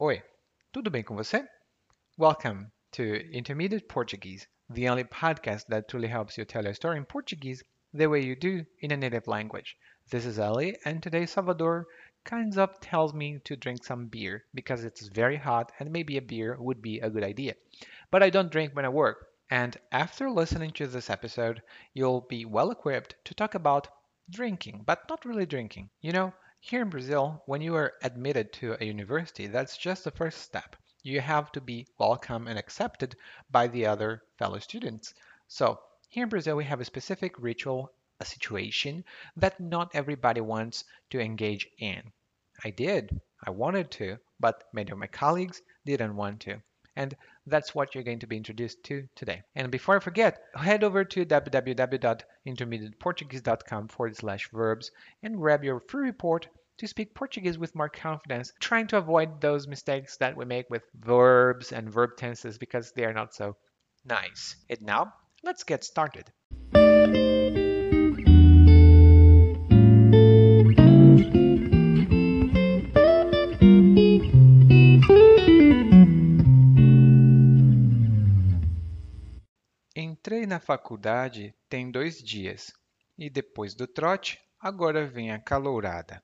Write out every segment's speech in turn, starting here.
Oi, tudo bem com você? Welcome to Intermediate Portuguese, the only podcast that truly helps you tell your story in Portuguese the way you do in a native language. This is Ali, and today Salvador kinds of tells me to drink some beer because it's very hot and maybe a beer would be a good idea. But I don't drink when I work, and after listening to this episode, you'll be well equipped to talk about drinking, but not really drinking. You know, here in Brazil, when you are admitted to a university, that's just the first step. You have to be welcome and accepted by the other fellow students. So, here in Brazil, we have a specific ritual, a situation that not everybody wants to engage in. I did, I wanted to, but many of my colleagues didn't want to. And that's what you're going to be introduced to today. And before I forget, head over to www.intermediateportuguese.com forward slash verbs and grab your free report to speak Portuguese with more confidence, trying to avoid those mistakes that we make with verbs and verb tenses because they are not so nice. And now, let's get started. Na faculdade tem dois dias e depois do trote, agora vem a calourada.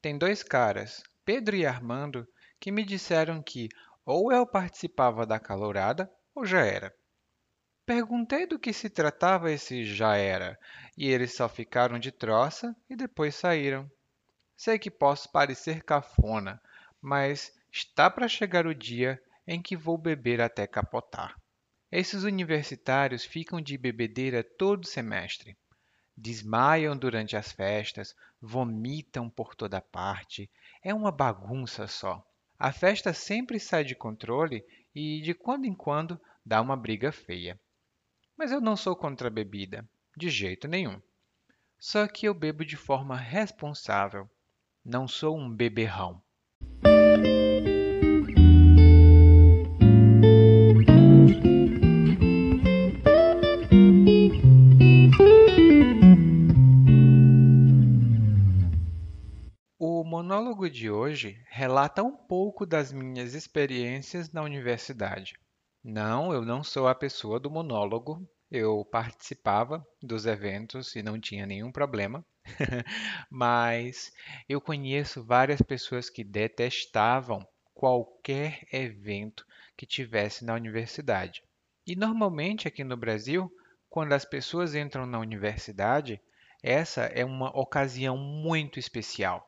Tem dois caras, Pedro e Armando, que me disseram que ou eu participava da calourada ou já era. Perguntei do que se tratava esse já era e eles só ficaram de troça e depois saíram. Sei que posso parecer cafona, mas está para chegar o dia em que vou beber até capotar. Esses universitários ficam de bebedeira todo semestre. Desmaiam durante as festas, vomitam por toda parte. É uma bagunça só. A festa sempre sai de controle e, de quando em quando, dá uma briga feia. Mas eu não sou contra a bebida, de jeito nenhum. Só que eu bebo de forma responsável. Não sou um beberrão. Monólogo de hoje relata um pouco das minhas experiências na universidade. Não, eu não sou a pessoa do monólogo. Eu participava dos eventos e não tinha nenhum problema. Mas eu conheço várias pessoas que detestavam qualquer evento que tivesse na universidade. E normalmente aqui no Brasil, quando as pessoas entram na universidade, essa é uma ocasião muito especial.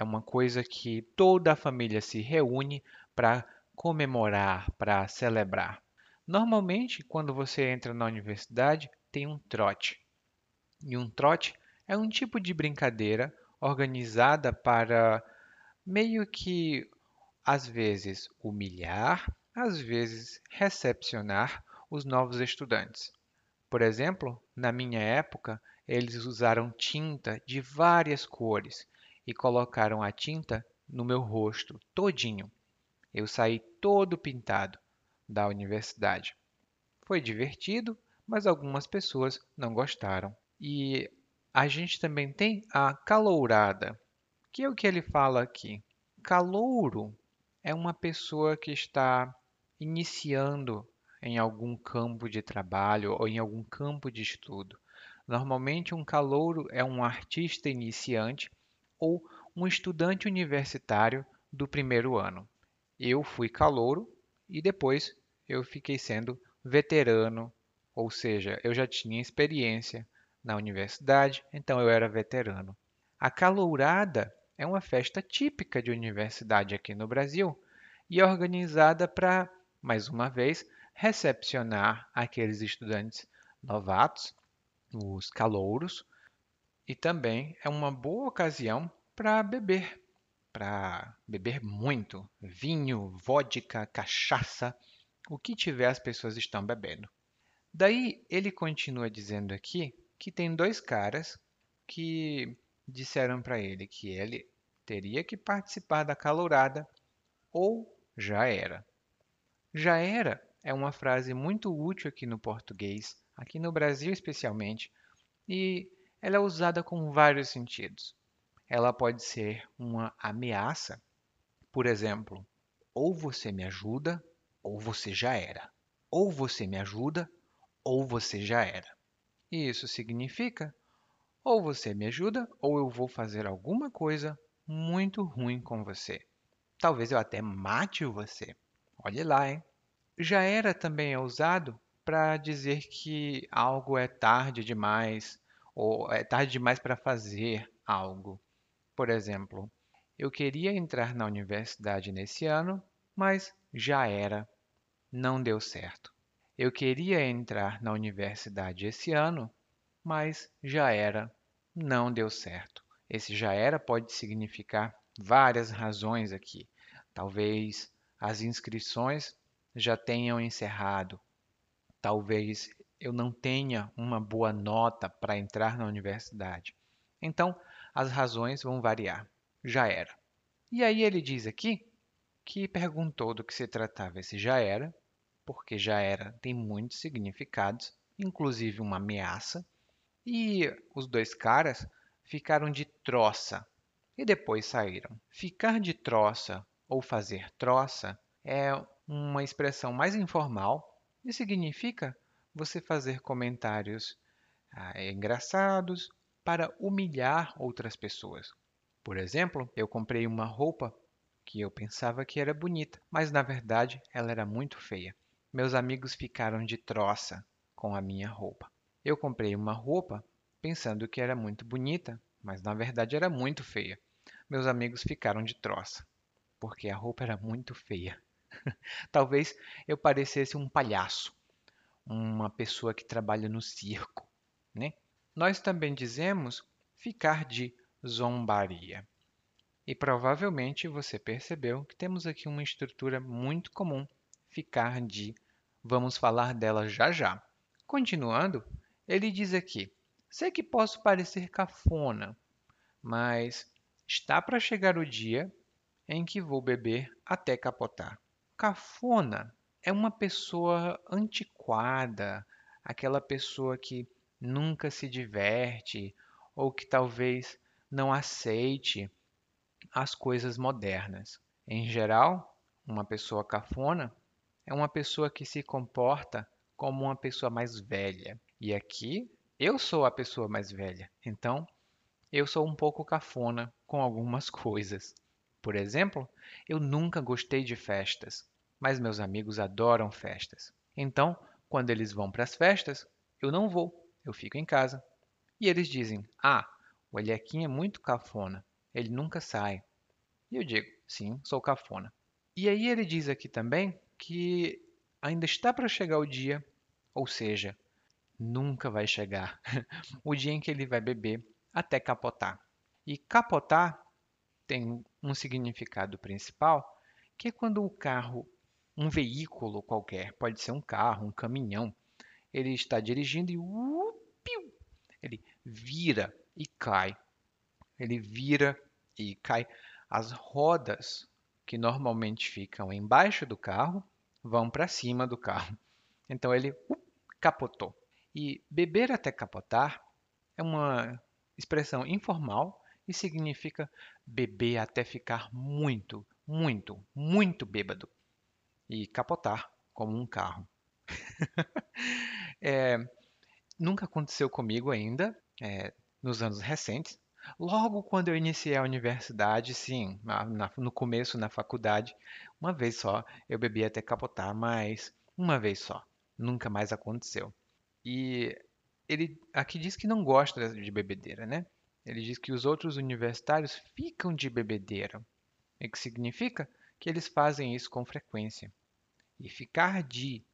É uma coisa que toda a família se reúne para comemorar, para celebrar. Normalmente, quando você entra na universidade, tem um trote. E um trote é um tipo de brincadeira organizada para meio que às vezes humilhar, às vezes recepcionar os novos estudantes. Por exemplo, na minha época, eles usaram tinta de várias cores e colocaram a tinta no meu rosto todinho. Eu saí todo pintado da universidade. Foi divertido, mas algumas pessoas não gostaram. E a gente também tem a calourada, que é o que ele fala aqui. Calouro é uma pessoa que está iniciando em algum campo de trabalho ou em algum campo de estudo. Normalmente, um calouro é um artista iniciante ou um estudante universitário do primeiro ano. Eu fui calouro e depois eu fiquei sendo veterano, ou seja, eu já tinha experiência na universidade, então eu era veterano. A calourada é uma festa típica de universidade aqui no Brasil e é organizada para, mais uma vez, recepcionar aqueles estudantes novatos, os calouros, e também é uma boa ocasião para beber, para beber muito, vinho, vodka, cachaça, o que tiver as pessoas estão bebendo. Daí ele continua dizendo aqui que tem dois caras que disseram para ele que ele teria que participar da calourada ou já era. Já era é uma frase muito útil aqui no português, aqui no Brasil especialmente, e ela é usada com vários sentidos. Ela pode ser uma ameaça, por exemplo, Ou você me ajuda, ou você já era. Ou você me ajuda, ou você já era. E isso significa ou você me ajuda, ou eu vou fazer alguma coisa muito ruim com você. Talvez eu até mate você. Olhe lá, hein? Já era também é usado para dizer que algo é tarde demais ou é tarde demais para fazer algo. Por exemplo, eu queria entrar na universidade nesse ano, mas já era, não deu certo. Eu queria entrar na universidade esse ano, mas já era, não deu certo. Esse já era pode significar várias razões aqui. Talvez as inscrições já tenham encerrado. Talvez eu não tenha uma boa nota para entrar na universidade. Então, as razões vão variar. Já era. E aí ele diz aqui que perguntou do que se tratava esse já era, porque já era tem muitos significados, inclusive uma ameaça. E os dois caras ficaram de troça e depois saíram. Ficar de troça ou fazer troça é uma expressão mais informal e significa você fazer comentários ah, engraçados para humilhar outras pessoas. Por exemplo, eu comprei uma roupa que eu pensava que era bonita, mas na verdade ela era muito feia. Meus amigos ficaram de troça com a minha roupa. Eu comprei uma roupa pensando que era muito bonita, mas na verdade era muito feia. Meus amigos ficaram de troça, porque a roupa era muito feia. Talvez eu parecesse um palhaço, uma pessoa que trabalha no circo, né? Nós também dizemos ficar de zombaria. E provavelmente você percebeu que temos aqui uma estrutura muito comum, ficar de. Vamos falar dela já já. Continuando, ele diz aqui: sei que posso parecer cafona, mas está para chegar o dia em que vou beber até capotar. Cafona é uma pessoa antiquada, aquela pessoa que nunca se diverte ou que talvez não aceite as coisas modernas. Em geral, uma pessoa cafona é uma pessoa que se comporta como uma pessoa mais velha. E aqui eu sou a pessoa mais velha, então eu sou um pouco cafona com algumas coisas. Por exemplo, eu nunca gostei de festas, mas meus amigos adoram festas. Então, quando eles vão para as festas, eu não vou, eu fico em casa. E eles dizem: Ah, o Eliakim é muito cafona, ele nunca sai. E eu digo: Sim, sou cafona. E aí ele diz aqui também que ainda está para chegar o dia, ou seja, nunca vai chegar, o dia em que ele vai beber até capotar. E capotar tem um significado principal, que é quando o carro, um veículo qualquer, pode ser um carro, um caminhão, ele está dirigindo e uh, ele vira e cai. Ele vira e cai. As rodas que normalmente ficam embaixo do carro vão para cima do carro. Então ele uh, capotou. E beber até capotar é uma expressão informal e significa beber até ficar muito, muito, muito bêbado. E capotar como um carro. é, nunca aconteceu comigo ainda, é, nos anos recentes. Logo quando eu iniciei a universidade, sim, na, no começo na faculdade, uma vez só eu bebi até capotar, mas uma vez só, nunca mais aconteceu. E ele aqui diz que não gosta de bebedeira, né? Ele diz que os outros universitários ficam de bebedeira, o que significa que eles fazem isso com frequência. E ficar de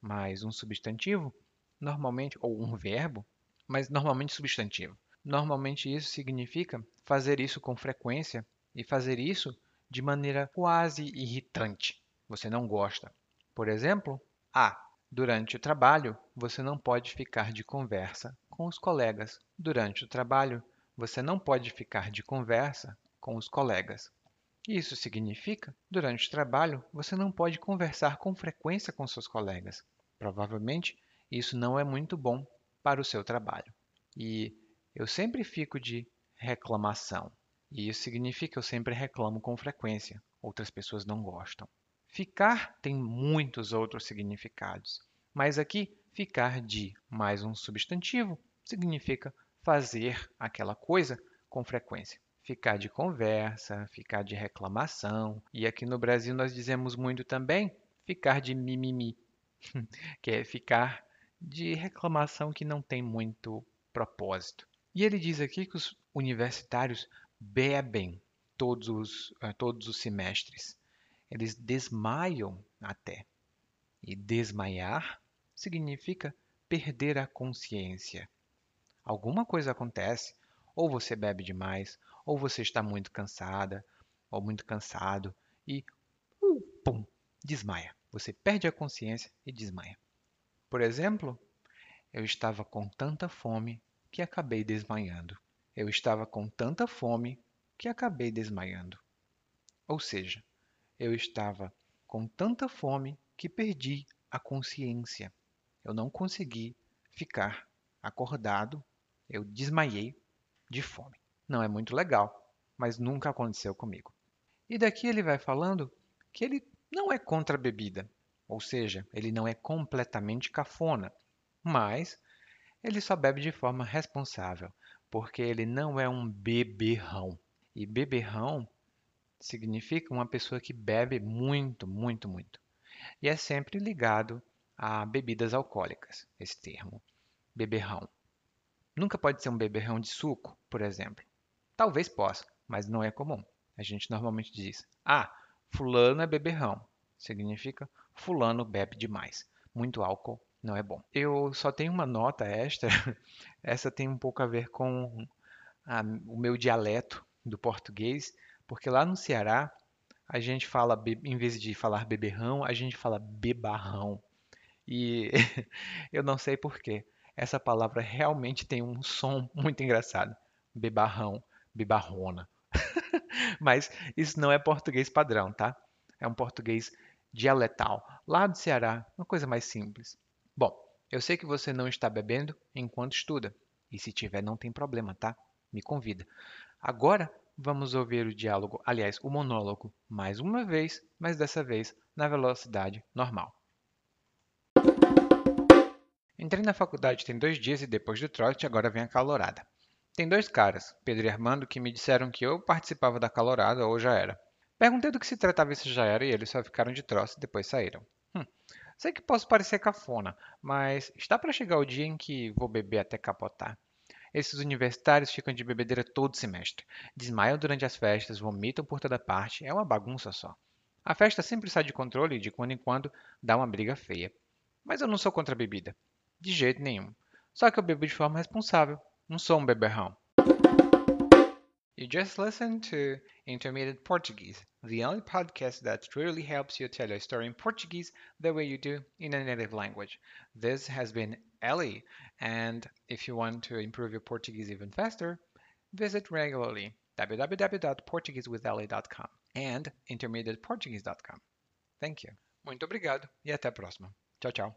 mais um substantivo, normalmente, ou um verbo, mas normalmente substantivo. Normalmente isso significa fazer isso com frequência e fazer isso de maneira quase irritante. Você não gosta. Por exemplo, A. Durante o trabalho, você não pode ficar de conversa com os colegas. Durante o trabalho, você não pode ficar de conversa com os colegas. Isso significa, durante o trabalho, você não pode conversar com frequência com seus colegas. Provavelmente, isso não é muito bom para o seu trabalho. E eu sempre fico de reclamação. E isso significa que eu sempre reclamo com frequência. Outras pessoas não gostam. Ficar tem muitos outros significados, mas aqui ficar de mais um substantivo significa fazer aquela coisa com frequência. Ficar de conversa, ficar de reclamação. E aqui no Brasil nós dizemos muito também ficar de mimimi, que é ficar de reclamação que não tem muito propósito. E ele diz aqui que os universitários bebem todos os, uh, todos os semestres. Eles desmaiam até. E desmaiar significa perder a consciência. Alguma coisa acontece, ou você bebe demais, ou você está muito cansada, ou muito cansado, e uh, pum, desmaia. Você perde a consciência e desmaia. Por exemplo, eu estava com tanta fome que acabei desmaiando. Eu estava com tanta fome que acabei desmaiando. Ou seja, eu estava com tanta fome que perdi a consciência. Eu não consegui ficar acordado, eu desmaiei de fome. Não é muito legal, mas nunca aconteceu comigo. E daqui ele vai falando que ele não é contra a bebida, ou seja, ele não é completamente cafona, mas ele só bebe de forma responsável, porque ele não é um beberrão. E beberrão significa uma pessoa que bebe muito, muito, muito. E é sempre ligado a bebidas alcoólicas, esse termo, beberrão. Nunca pode ser um beberrão de suco, por exemplo. Talvez possa, mas não é comum. A gente normalmente diz: "Ah, fulano é beberrão". Significa fulano bebe demais. Muito álcool não é bom. Eu só tenho uma nota extra. Essa tem um pouco a ver com a, o meu dialeto do português, porque lá no Ceará a gente fala, em vez de falar beberrão, a gente fala bebarrão. E eu não sei porquê. Essa palavra realmente tem um som muito engraçado. Bebarrão, bebarrona. Mas isso não é português padrão, tá? É um português dialetal. Lá do Ceará, uma coisa mais simples. Bom, eu sei que você não está bebendo enquanto estuda. E se tiver, não tem problema, tá? Me convida. Agora vamos ouvir o diálogo, aliás, o monólogo, mais uma vez, mas dessa vez na velocidade normal. Entrei na faculdade tem dois dias e depois do trote agora vem a calorada. Tem dois caras, Pedro e Armando, que me disseram que eu participava da calorada ou já era. Perguntei do que se tratava e se já era e eles só ficaram de troço e depois saíram. Hum, sei que posso parecer cafona, mas está para chegar o dia em que vou beber até capotar. Esses universitários ficam de bebedeira todo semestre. Desmaiam durante as festas, vomitam por toda parte. É uma bagunça só. A festa sempre sai de controle e de quando em quando dá uma briga feia. Mas eu não sou contra a bebida. De jeito nenhum. Só que eu bebo de forma responsável. Um beberrão. You just listened to Intermediate Portuguese, the only podcast that truly helps you tell a story in Portuguese the way you do in a native language. This has been Ellie, and if you want to improve your Portuguese even faster, visit regularly www.portuguesewithellie.com and intermediateportuguese.com. Thank you. Muito obrigado e até a próxima. Tchau, tchau.